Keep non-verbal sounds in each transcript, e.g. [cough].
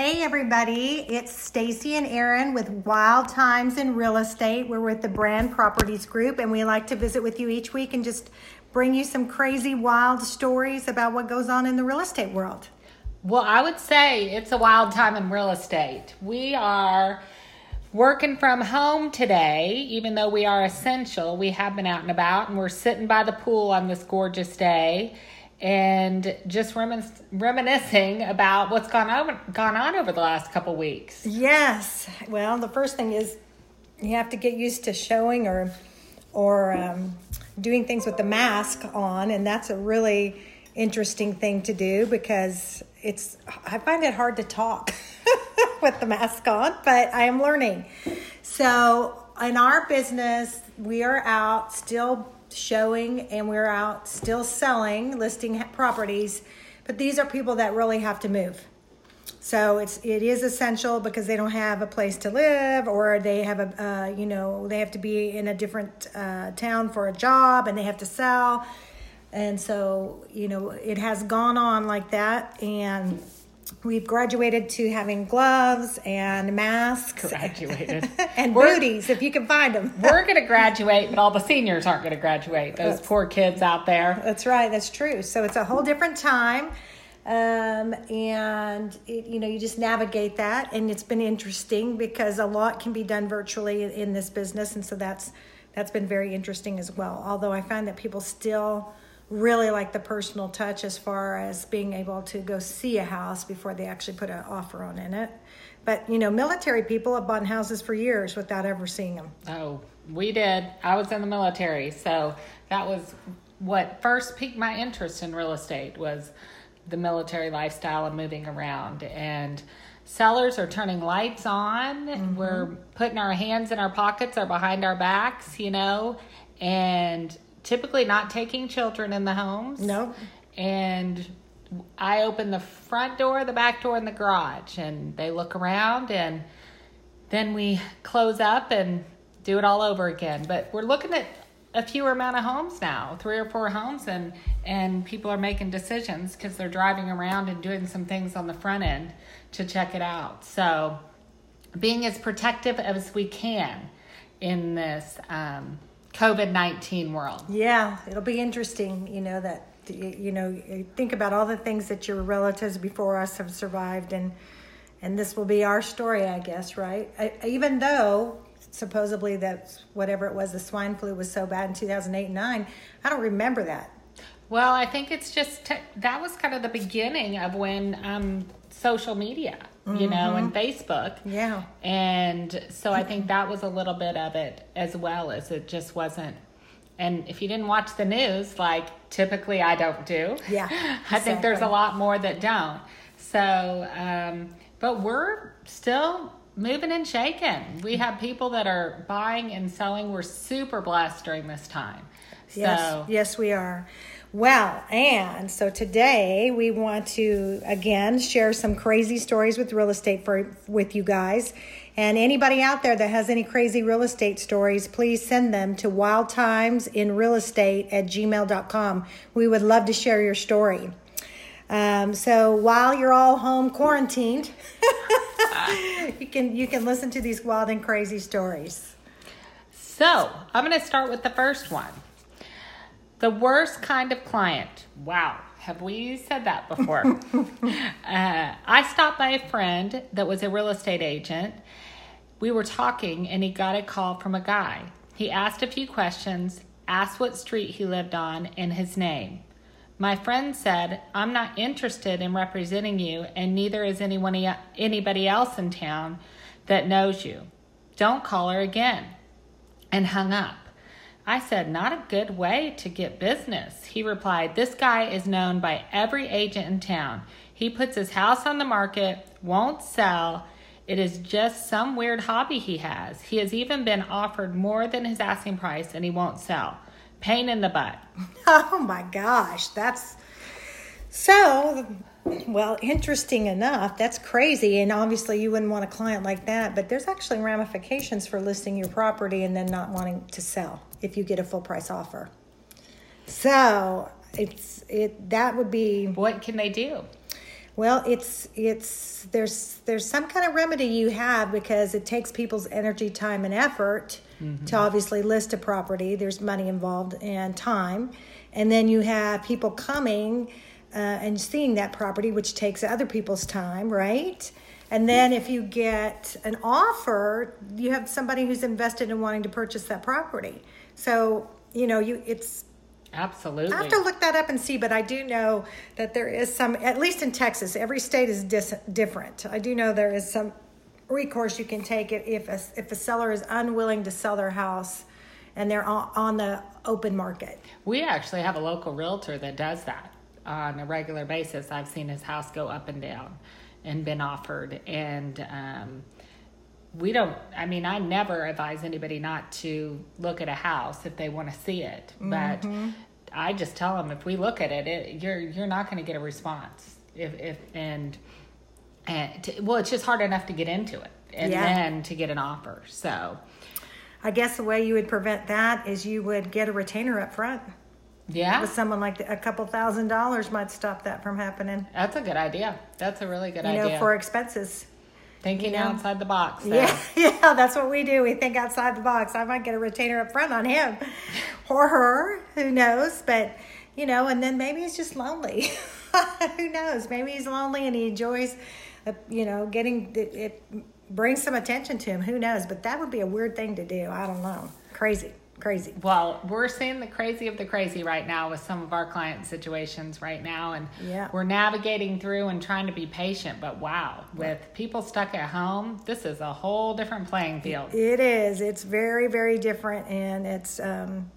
Hey everybody, it's Stacy and Aaron with Wild Times in Real Estate. We're with the Brand Properties Group and we like to visit with you each week and just bring you some crazy wild stories about what goes on in the real estate world. Well, I would say it's a wild time in real estate. We are working from home today, even though we are essential. We have been out and about and we're sitting by the pool on this gorgeous day and just remin- reminiscing about what's gone over gone on over the last couple weeks. Yes. Well, the first thing is you have to get used to showing or or um, doing things with the mask on, and that's a really interesting thing to do because it's I find it hard to talk [laughs] with the mask on, but I am learning. So in our business, we are out still showing and we're out still selling, listing properties, but these are people that really have to move. So it's it is essential because they don't have a place to live, or they have a uh, you know they have to be in a different uh, town for a job, and they have to sell, and so you know it has gone on like that, and we've graduated to having gloves and masks Graduated. [laughs] and We're- booties if you can find them. We're [laughs] going to graduate, but all the seniors aren't going to graduate. Those poor kids out there. That's right. That's true. So it's a whole different time, um, and it, you know you just navigate that, and it's been interesting because a lot can be done virtually in this business, and so that's that's been very interesting as well. Although I find that people still really like the personal touch as far as being able to go see a house before they actually put an offer on in it. But you know, military people have bought houses for years without ever seeing them. Oh, we did. I was in the military, so that was what first piqued my interest in real estate was the military lifestyle and moving around and sellers are turning lights on mm-hmm. we're putting our hands in our pockets or behind our backs you know and typically not taking children in the homes No. and I open the front door, the back door, and the garage, and they look around, and then we close up and do it all over again. But we're looking at a fewer amount of homes now, three or four homes, and and people are making decisions because they're driving around and doing some things on the front end to check it out. So, being as protective as we can in this um, COVID nineteen world. Yeah, it'll be interesting, you know, that, you you know, think about all the things that your relatives before us have survived, and and this will be our story, I guess, right? I, even though supposedly that whatever it was, the swine flu was so bad in 2008 and 9, I don't remember that. Well, I think it's just t- that was kind of the beginning of when um, social media, you know, and Facebook. Yeah. And so I think that was a little bit of it as well as it just wasn't. And if you didn't watch the news, like typically I don't do, Yeah, [laughs] I think there's a lot more that don't. So, um, but we're still moving and shaking. We have people that are buying and selling. We're super blessed during this time. Yes, So, yes, we are. Well, and so today we want to again share some crazy stories with real estate for with you guys. And anybody out there that has any crazy real estate stories, please send them to wildtimesinrealestate at gmail.com. We would love to share your story. Um, so while you're all home quarantined, [laughs] you can you can listen to these wild and crazy stories. So, I'm going to start with the first one. The worst kind of client. Wow, have we said that before? [laughs] uh, I stopped by a friend that was a real estate agent. We were talking, and he got a call from a guy. He asked a few questions, asked what street he lived on, and his name. My friend said, I'm not interested in representing you, and neither is anyone, anybody else in town that knows you. Don't call her again and hung up. I said, Not a good way to get business. He replied, This guy is known by every agent in town. He puts his house on the market, won't sell. It is just some weird hobby he has. He has even been offered more than his asking price and he won't sell. Pain in the butt. [laughs] Oh my gosh, that's so well interesting enough. That's crazy, and obviously you wouldn't want a client like that. But there's actually ramifications for listing your property and then not wanting to sell if you get a full price offer. So it's it that would be What can they do? Well, it's it's there's there's some kind of remedy you have because it takes people's energy, time, and effort mm-hmm. to obviously list a property. There's money involved and time, and then you have people coming uh, and seeing that property, which takes other people's time, right? And then if you get an offer, you have somebody who's invested in wanting to purchase that property. So you know you it's Absolutely. I have to look that up and see, but I do know that there is some, at least in Texas, every state is dis- different. I do know there is some recourse you can take if if a, if a seller is unwilling to sell their house and they're on the open market. We actually have a local realtor that does that on a regular basis. I've seen his house go up and down and been offered. And um, we don't, I mean, I never advise anybody not to look at a house if they want to see it. But I just tell them if we look at it, it you're, you're not going to get a response. If, if, and, and to, well, it's just hard enough to get into it and Yeah. then to get an offer. So, I guess the way you would prevent that is you would get a retainer up front. Yeah. With someone like a couple thousand dollars might stop that from happening. That's a good idea. That's a really good You idea. know, for expenses. Thinking you know? outside the box. There. Yeah, [laughs] yeah, that's what we do. We think outside the box. I might get a retainer up front on him [laughs] or her, who knows? But, you know, and then maybe he's just lonely. [laughs] who knows? Maybe he's lonely and he enjoys, uh, you know, getting it, it brings some attention to him. Who knows? But that would be a weird thing to do. I don't know. Crazy, crazy. Well, we're seeing the crazy of the crazy right now with some of our client situations right now, and Yeah. we're navigating through and trying to be patient. But wow, with people stuck at home, this is a whole different playing field. It is. It's very, very different, and it's um,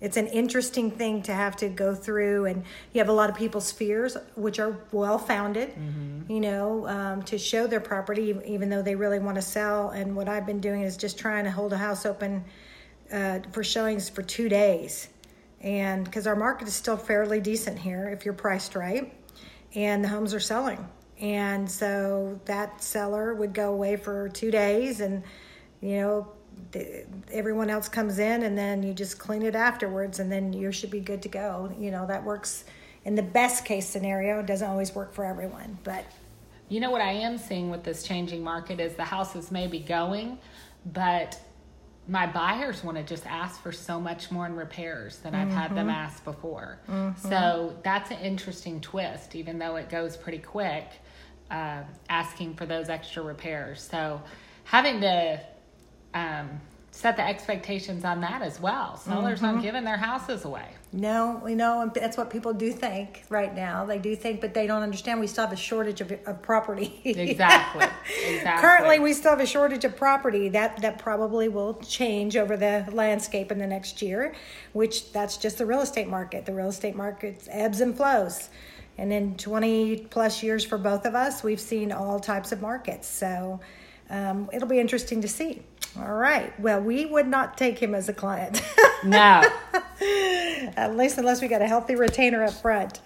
it's an interesting thing to have to go through. And you have a lot of people's fears, which are well founded. You know, um, to show their property, even though they really want to sell. And what I've been doing is just trying to hold a house open uh, for showings for two days, and because our market is still fairly decent here, if you're priced right, and the homes are selling. And so that seller would go away for two days, and you know, everyone else comes in, and then you just clean it afterwards, and then you should be good to go. You know, that works in the best case scenario. It doesn't always work for everyone, but You know what I am seeing with this changing market is the houses may be going, but my buyers want to just ask for so much more in repairs than I've had them ask before. So that's an interesting twist, even though it goes pretty quick, uh, asking for those extra repairs. So having to um, set the expectations on that as well. Sellers aren't mm-hmm. giving their houses away. No, we know, and that's what people do think right now. They do think, but they don't understand. We still have a shortage of, of property. Exactly. [laughs] Exactly. Currently, we still have a shortage of property. That that probably will change over the landscape in the next year, which that's just the real estate market. The real estate market ebbs and flows. And in 20 plus years for both of us, we've seen all types of markets. So um, it'll be interesting to see. All right. Well, we would not take him as a client. [laughs] No. [laughs] At least unless we got a healthy retainer up front.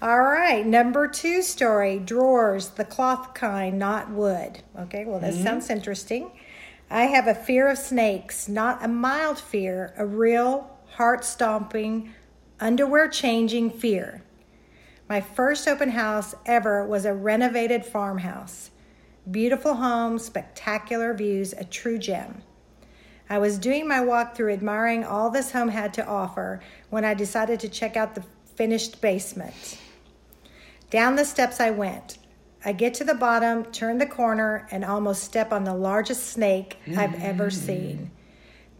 All right, number two story drawers, the cloth kind, not wood. Okay, well, that sounds interesting. I have a fear of snakes, not a mild fear, a real heart stomping, underwear changing fear. My first open house ever was a renovated farmhouse. Beautiful home, spectacular views, a true gem. I was doing my walkthrough, admiring all this home had to offer, when I decided to check out the finished basement. Down the steps I went. I get to the bottom, turn the corner, and almost step on the largest snake I've ever mm-hmm. seen.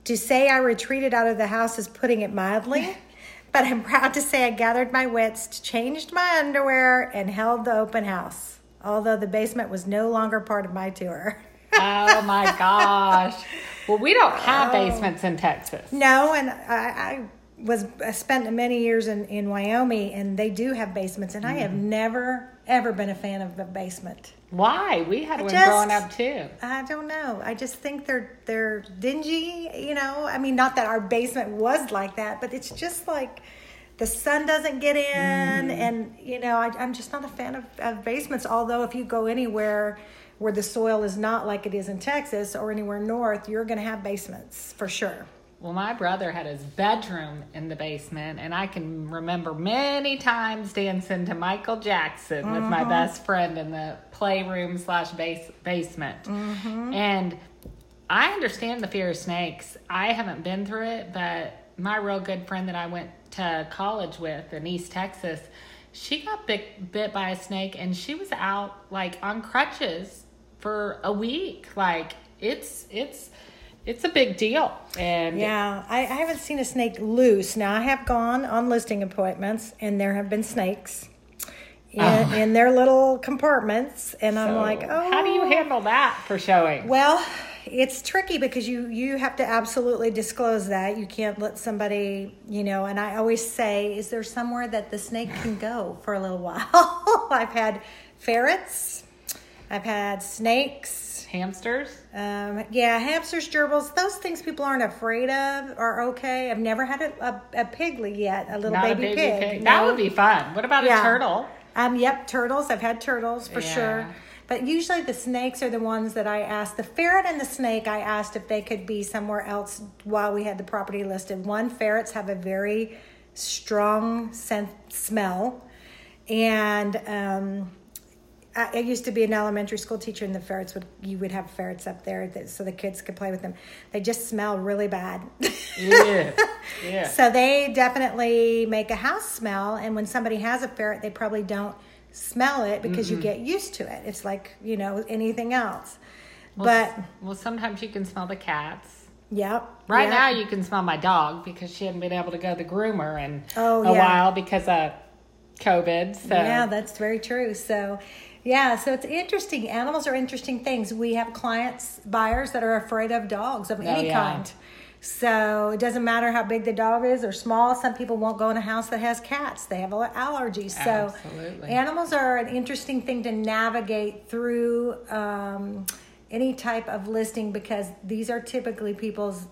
To say I retreated out of the house is putting it mildly, [laughs] but I'm proud to say I gathered my wits, changed my underwear, and held the open house, although the basement was no longer part of my tour. Oh my [laughs] gosh. Well, we don't have oh. basements in Texas. No, and I, I was I spent many years in, in Wyoming, and they do have basements, and I have mm. never ever been a fan of a basement. Why? We had one just- growing up too. I don't know. I just think they're they're dingy. You know, I mean, not that our basement was like that, but it's just like the sun doesn't get in, mm. and you know, I, I'm just not a fan of, of basements. Although, if you go anywhere where the soil is not like it is in Texas or anywhere north, you're going to have basements for sure. Well, my brother had his bedroom in the basement, and I can remember many times dancing to Michael Jackson with my mm-hmm. best friend in the playroom slash base basement. Mm-hmm. And I understand the fear of snakes. I haven't been through it, but my real good friend that I went to college with in East Texas, she got bit, bit by a snake, and she was out like on crutches for a week. Like it's it's it's a big deal. And Yeah, I, I haven't seen a snake loose. Now I have gone on listing appointments, and there have been snakes in, oh. in their little compartments, and I'm like, oh, how do you oh. handle that for showing? Well, it's tricky because you you have to absolutely disclose that. You can't let somebody, you know, and I always say, is there somewhere that the snake can go for a little [laughs] while? I've had ferrets. I've had snakes. Hamsters? Um, yeah, hamsters, gerbils, those things people aren't afraid of are okay. I've never had a, a, a piglet yet, a little Not baby, a baby pig. pig. no. That would be fun. What about Yeah. a turtle? Um, yep, turtles. I've had turtles for Yeah. sure. But usually the snakes are the ones that I asked. The ferret and the snake, I asked if they could be somewhere else while we had the property listed. One, ferrets have a very strong scent smell. And um, I, I used to be an elementary school teacher, and the ferrets would you would have ferrets up there that, so the kids could play with them. They just smell really bad. Yeah. [laughs] yeah. So they definitely make a house smell, and when somebody has a ferret, they probably don't smell it because you get used to it. It's like you know anything else. Well, but well, sometimes you can smell the cats. yep, Right yep. now, you can smell my dog because she hadn't been able to go to the groomer in Oh, a yeah. while because of COVID. So Yeah, that's very true. So, yeah, so it's interesting. Animals are interesting things. We have clients, buyers that are afraid of dogs of oh, any Oh, yeah. kind. So it doesn't matter how big the dog is or small. Some people won't go in a house that has cats. They have allergies. So Absolutely. animals are an interesting thing to navigate through um, any type of listing because these are typically people's,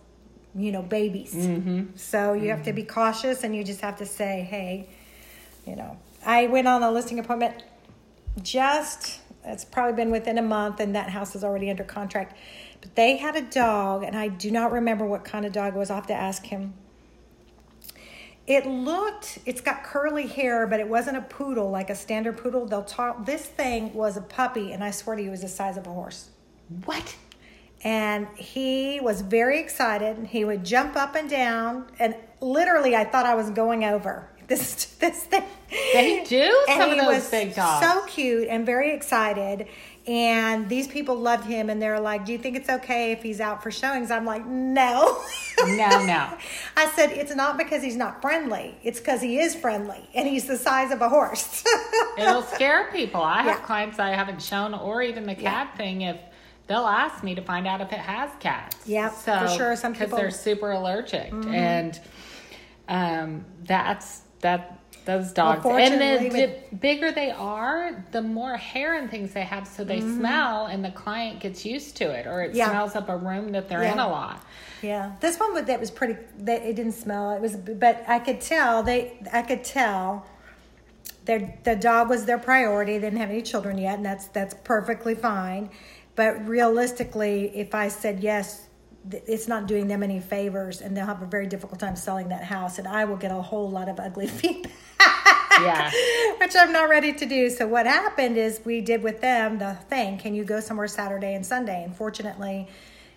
you know, babies. Mm-hmm. So you have to be cautious and you just have to say, hey, you know, I went on a listing appointment just, it's probably been within a month, and that house is already under contract. But they had a dog, and I do not remember what kind of dog it was. I'll have to ask him. It looked, it's got curly hair, but it wasn't a poodle like a standard poodle. They'll talk, this thing was a puppy, and I swear to you, it was the size of a horse what? and he was very excited. He would jump up and down, and literally, I thought I was going over [laughs] this this thing. They do And some of those was big dogs. So cute and very excited. And these people loved him, and they're like, "Do you think it's okay if he's out for showings?" I'm like, "No." No, no. [laughs] I said, "It's not because he's not friendly. It's because he is friendly, and he's the size of a horse." [laughs] It'll scare people. I have Yeah. clients I haven't shown, or even the cat thing. If they'll ask me to find out if it has cats. yeah so, for sure. Some people- Mm-hmm. they're super allergic, and um, that's that. Those dogs, and the, bigger they are, the more hair and things they have, so they smell, and the client gets used to it, or it Mm-hmm. Yeah. smells up a room that they're in a lot. Yeah, this one that was pretty. That it didn't smell. It was, but I could tell they. I could tell. Their the dog was their priority. They didn't have any children yet, and that's that's perfectly fine. But realistically, if I said yes, it's not doing them any favors, and they'll have a very difficult time selling that house, and I will get a whole lot of ugly [laughs] feedback. Yeah. [laughs] Which I'm not ready to do. So what happened is we did with them the thing, can you go somewhere Saturday and Sunday? And fortunately,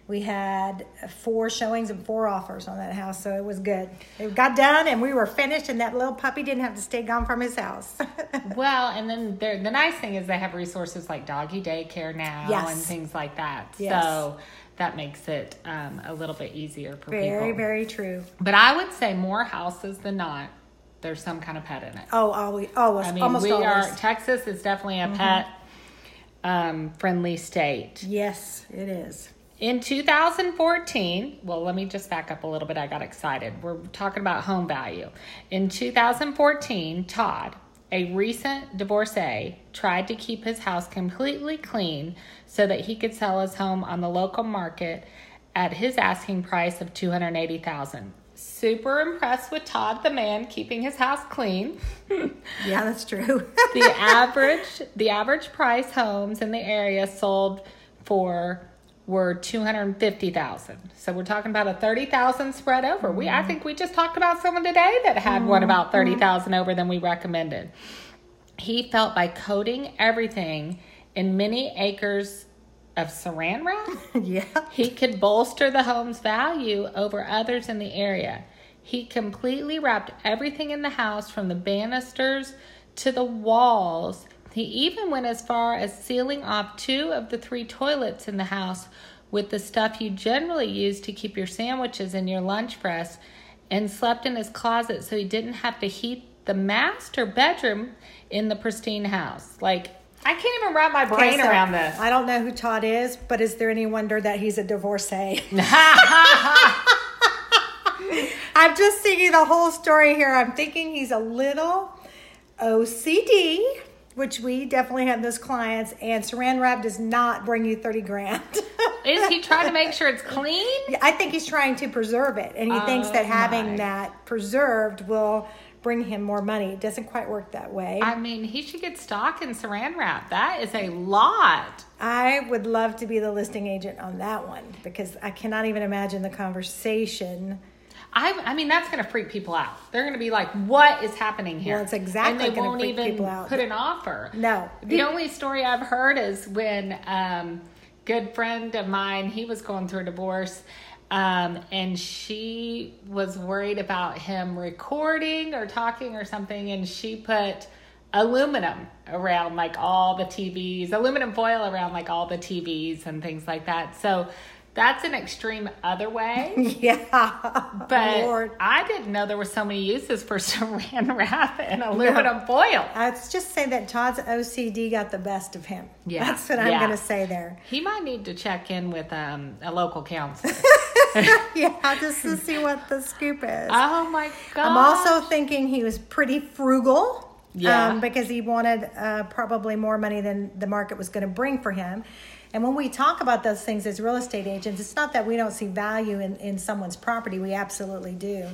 we had four showings and four offers on that house, so it was good. It got done and we were finished and that little puppy didn't have to stay gone from his house. [laughs] Well, and then the nice thing is they have resources like doggy daycare now Yes. and things like that. Yes. So that makes it um, a little bit easier for very, people. Very, very true. But I would say more houses than not, there's some kind of pet in it. Oh, always, always, I mean, almost we always. are Texas is definitely a pet um, friendly state. Yes, it is. In 2014, well, let me just back up a little bit. I got excited. We're talking about home value. In 2014, Todd, a recent divorcee, tried to keep his house completely clean so that he could sell his home on the local market at his asking price of 280,000. Super impressed with Todd the man keeping his house clean. [laughs] Yeah, that's true. [laughs] the average the average price homes in the area sold for were 250,000. So we're talking about a 30,000 spread over. We I mm-hmm. think we just talked about someone today that had one mm-hmm. about 30,000 mm-hmm. over than we recommended. He felt by coating everything in many acres of saran wrap, [laughs] yeah. he could bolster the home's value over others in the area. He completely wrapped everything in the house from the banisters to the walls. He even went as far as sealing off two of the three toilets in the house with the stuff you generally use to keep your sandwiches in your lunch press and slept in his closet so he didn't have to heat the master bedroom in the pristine house. Like, I can't even wrap my brain Okay, so around this. I don't know who Todd is, but is there any wonder that he's a divorcee? [laughs] [laughs] I'm just thinking the whole story here. I'm thinking he's a little OCD, which we definitely have those clients, and saran wrap does not bring you 30 grand. [laughs] Is he trying to make sure it's clean? I think he's trying to preserve it, and he thinks that Oh, having my. that preserved will bring him more money. It doesn't quite work that way. I mean, he should get stock in saran wrap. That is a lot. I would love to be the listing agent on that one because I cannot even imagine the conversation. I, I mean, that's going to freak people out. They're going to be like, "What is happening here?" Well, it's exactly and they won't freak even people out. put an offer. No. The only story I've heard is when um, good friend of mine he was going through a divorce, um, and she was worried about him recording or talking or something, and she put aluminum around like all the TVs, aluminum foil around like all the TVs and things like that. So. That's an extreme other way. [laughs] Yeah. But Lord. I didn't know there were so many uses for [laughs] saran wrap and aluminum foil. Let's just say that Todd's OCD got the best of him. Yeah, That's what I'm yeah. going to say there. He might need to check in with um, a local counselor. [laughs] yeah, just to see what the scoop is. oh my god! I'm also thinking he was pretty frugal. Yeah. Um, because he wanted uh, probably more money than the market was going to bring for him. And when we talk about those things as real estate agents, it's not that we don't see value in, in someone's property. We absolutely do.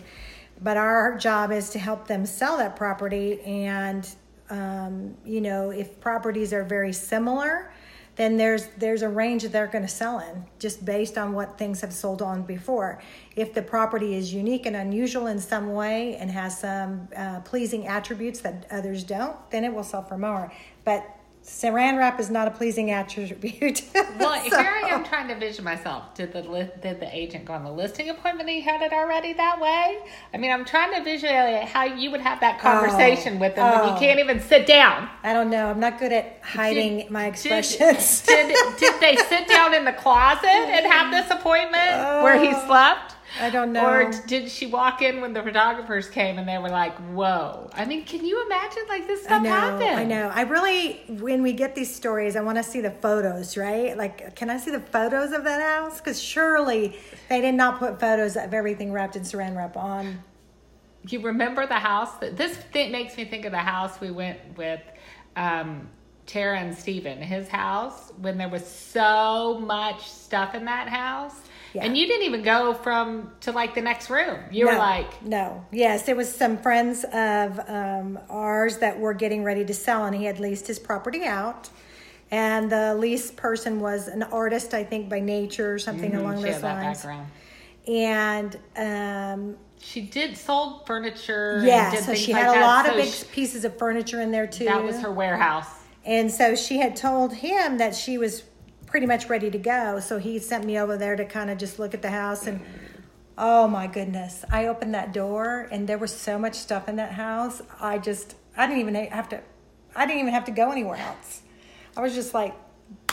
But our job is to help them sell that property. And, um, you know, if properties are very similar, then there's there's a range that they're going to sell in just based on what things have sold on before. If the property is unique and unusual in some way and has some uh, pleasing attributes that others don't, then it will sell for more. But saran wrap is not a pleasing attribute. [laughs] well, So- here I am trying to vision myself. Did the li- did the agent go on the listing appointment? He had it already that way. I mean, I'm trying to visualize how you would have that conversation oh, with them when oh. you can't even sit down. I don't know. I'm not good at hiding Did- my expressions. Did, did, they sit down in the closet and have [laughs] this appointment where he oh. slept? I don't know. Or did she walk in when the photographers came and they were like, "Whoa"? I mean, can you imagine like this I stuff know, happened? I know. I really, when we get these stories, I want to see the photos, right? Like, can I see the photos of that house? Because surely they did not put photos of everything wrapped in saran wrap on. You remember the house that this thing makes me think of the house we went with um, Tara and Steven, his house when there was so much stuff in that house. Yeah. And you didn't even go from to like the next room. You were like, no. Yes, it was some friends of um, ours that were getting ready to sell, and he had leased his property out. And the lease person was an artist, I think, by nature or something along she those had that lines. background. And um, She did sold furniture. and yeah, so she like had a that. lot of big she- pieces of furniture in there too. that was her warehouse. And so she had told him that she was pretty much ready to go. So he sent me over there to kind of just look at the house. And oh my goodness, I opened that door and there was so much stuff in that house. I just, I didn't even have to, I didn't even have to go anywhere else. I was just like,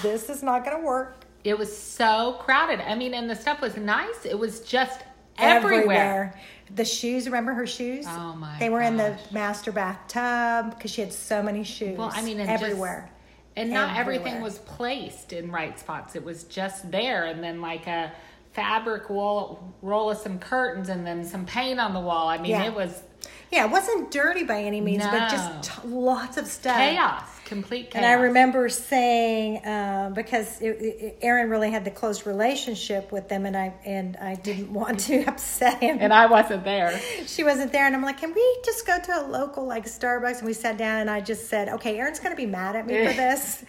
this is not going to work. It was so crowded. I mean, and the stuff was nice. It was just everywhere. The shoes, remember her shoes? Oh, my They were in the master bathtub because she had so many shoes. Well, I mean, everywhere. And not everything was placed in right spots. It was just there, and then like a fabric wall, roll of some curtains, and then some paint on the wall. I mean, Yeah. it was yeah, it wasn't dirty by any means, but just t- lots of stuff. chaos, complete chaos. And I remember saying uh, because it, it, Aaron really had the close relationship with them, and I and I didn't want to [laughs] upset him. and I wasn't there. she wasn't there, and I'm like, can we just go to a local like Starbucks? And we sat down, and I just said, okay, Aaron's going to be mad at me for [laughs] this,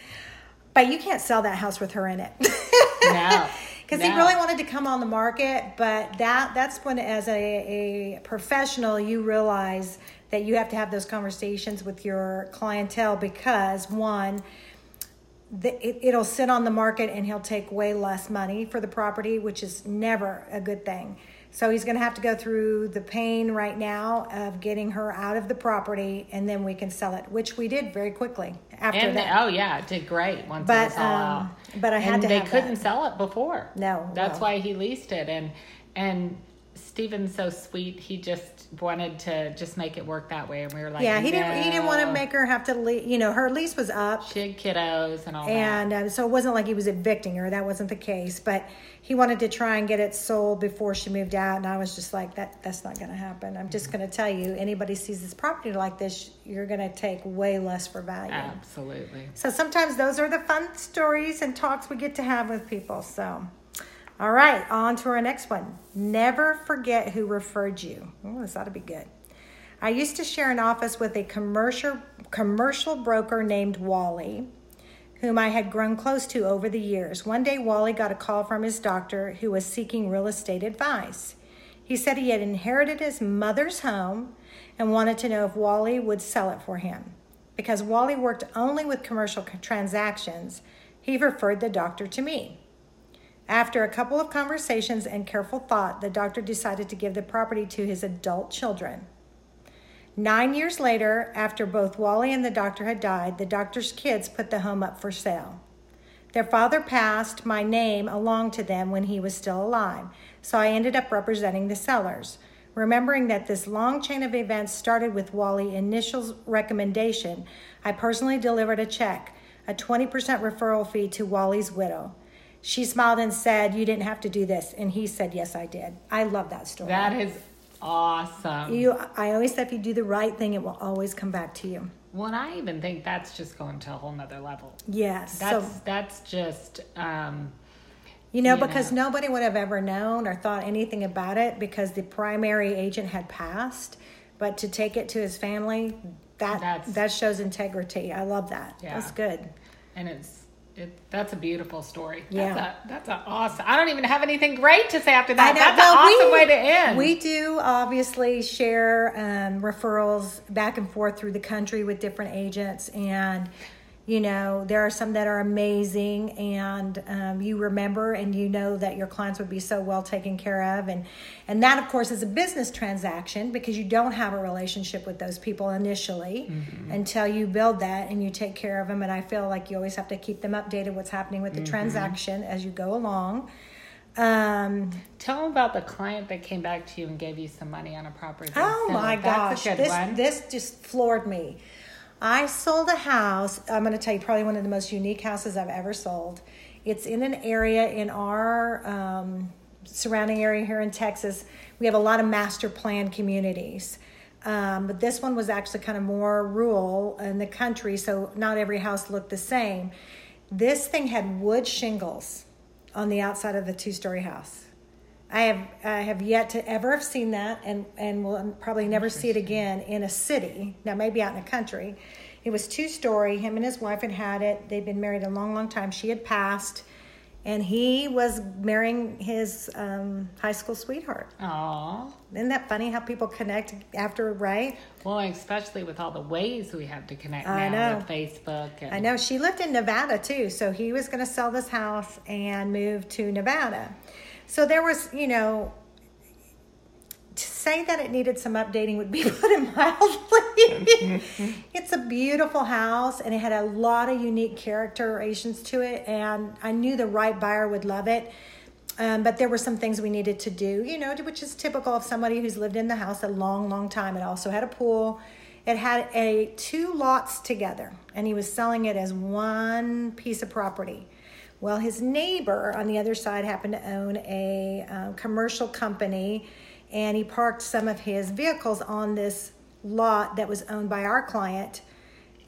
but you can't sell that house with her in it. No. [laughs] because he really wanted to come on the market but that that's when as a, a professional you realize that you have to have those conversations with your clientele because one the, it, it'll sit on the market and he'll take way less money for the property which is never a good thing so he's going to have to go through the pain right now of getting her out of the property and then we can sell it which we did very quickly after And that oh yeah, it did great once But, it was all um, out. but I had and to they couldn't that. sell it before. No, that's no. why he leased it. And and Steven's so sweet. He just wanted to just make it work that way. And we were like, yeah he didn't he didn't want to make her have to leave you know her lease was up She had kiddos and all that. and uh, so it wasn't like he was evicting her that wasn't the case but he wanted to try and get it sold before she moved out and i was just like that that's not going to happen i'm just going to tell you anybody sees this property like this you're going to take way less for value Absolutely. so sometimes those are the fun stories and talks we get to have with people so all right on to our next one never forget who referred you oh this ought to be good I used to share an office with a commercial commercial broker named Wally, whom I had grown close to over the years. One day Wally got a call from his doctor who was seeking real estate advice. He said he had inherited his mother's home and wanted to know if Wally would sell it for him. Because Wally worked only with commercial transactions, he referred the doctor to me. After a couple of conversations and careful thought, the doctor decided to give the property to his adult children. Nine years later, after both Wally and the doctor had died, the doctor's kids put the home up for sale. Their father passed my name along to them when he was still alive, so I ended up representing the sellers. Remembering that this long chain of events started with Wally's initial recommendation, I personally delivered a check, a 20% referral fee to Wally's widow. She smiled and said, You didn't have to do this. And he said, Yes, I did. I love that story. That is awesome. You, I always say if you do the right thing, it will always come back to you. well, and I even think that's just going to a whole nother level. Yes. That's so, that's just um, you know, you because know. nobody would have ever known or thought anything about it because the primary agent had passed. But to take it to his family, that That's- that shows integrity. I love that. Yeah. That's good. and it's it. That's a beautiful story. Yeah. That's a, that's a awesome. I don't even have anything great to say after that. That's Well, an awesome we- way to end. We do obviously share um, referrals back and forth through the country with different agents, and you know there are some that are amazing, and um, you remember and you know that your clients would be so well taken care of, and and that of course is a business transaction because you don't have a relationship with those people initially until you build that and you take care of them, and I feel like you always have to keep them updated what's happening with the transaction as you go along. Um, Tell them about the client that came back to you and gave you some money on a property. Oh my that's gosh, this one. this just floored me. I sold a house. I'm going to tell you probably one of the most unique houses I've ever sold. It's in an area in our um, surrounding area here in Texas. We have a lot of master plan communities. Um, but this one was actually kind of more rural in the country, so not every house looked the same. This thing had wood shingles on the outside of the two story house. I have I have yet to ever have seen that, and and will probably never see it again in a city. Now maybe out in the country. It was two story. Him and his wife had had it. They'd been married a long, long time. She had passed, and he was marrying his um, high school sweetheart. Aw. Isn't that funny how people connect after, right? Well, especially with all the ways we have to connect I now know. with Facebook. And, I know she lived in Nevada too, so he was going to sell this house and move to Nevada. So there was, you know, to say that it needed some updating would be [laughs] put it mildly. it's a beautiful house and it had a lot of unique characterizations to it, and I knew the right buyer would love it. Um, but there were some things we needed to do, you know, which is typical of somebody who's lived in the house a long, long time. It also had a pool. It had a two lots together, and he was selling it as one piece of property. Well, his neighbor on the other side happened to own a uh, commercial company, and he parked some of his vehicles on this lot that was owned by our client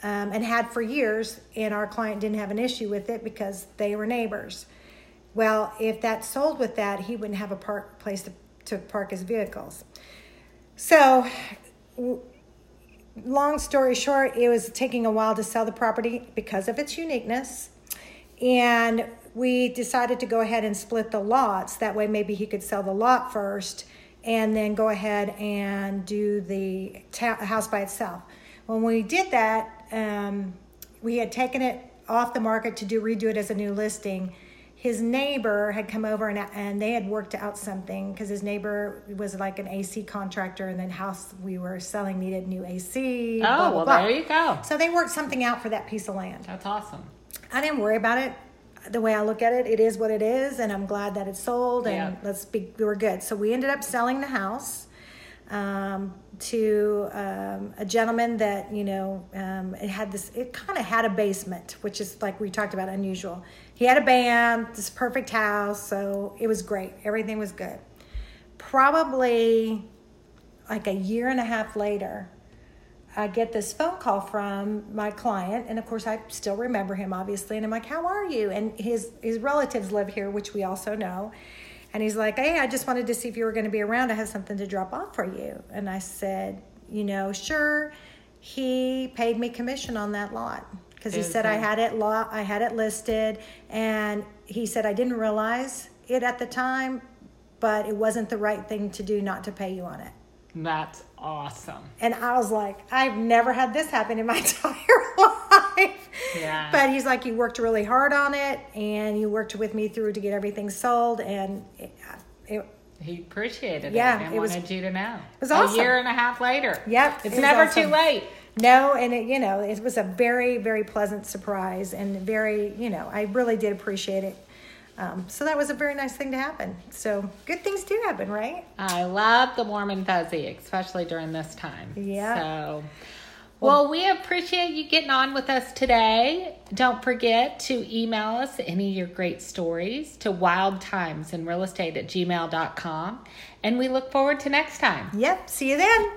um, and had for years. And our client didn't have an issue with it because they were neighbors. Well, if that sold with that, he wouldn't have a park place to, to park his vehicles. So, w- long story short, it was taking a while to sell the property because of its uniqueness. And we decided to go ahead and split the lots. That way, maybe he could sell the lot first and then go ahead and do the ta- house by itself. When we did that, um, we had taken it off the market to do redo it as a new listing. His neighbor had come over and, and they had worked out something because his neighbor was like an AC contractor, and then house we were selling needed new AC. Oh, blah, blah, well, blah. there you go. So they worked something out for that piece of land. That's awesome. I didn't worry about it. The way I look at it, it is what it is, and I'm glad that it's sold. And Yeah. let's be, we were good. So we ended up selling the house um, to um, a gentleman that you know um, it had this. It kind of had a basement, which is like we talked about unusual. He had a band, this perfect house, so it was great. Everything was good. Probably like a year and a half later, I get this phone call from my client, and of course, I still remember him, obviously. And I'm like, "How are you?" And his his relatives live here, which we also know. And he's like, "Hey, I just wanted to see if you were going to be around. I have something to drop off for you." And I said, "You know, sure." He paid me commission on that lot because he said I had it lot, I had it listed, and he said I didn't realize it at the time, but it wasn't the right thing to do not to pay you on it. That's awesome. And I was like, I've never had this happen in my [laughs] entire life. Yeah. But he's like, you worked really hard on it and you worked with me through to get everything sold. And it, it He appreciated Yeah, it and it was- wanted you to know. It was awesome. A year and a half later. Yep, It's it never awesome. too late. no, and it, you know, it was a very, very pleasant surprise and very, you know, I really did appreciate it. Um, so that was a very nice thing to happen. So good things do happen, right? I love the warm and fuzzy, especially during this time. Yeah. So, well, we appreciate you getting on with us today. Don't forget to email us any of your great stories to wildtimesinrealestate at gmail.com. And we look forward to next time. Yep. See you then.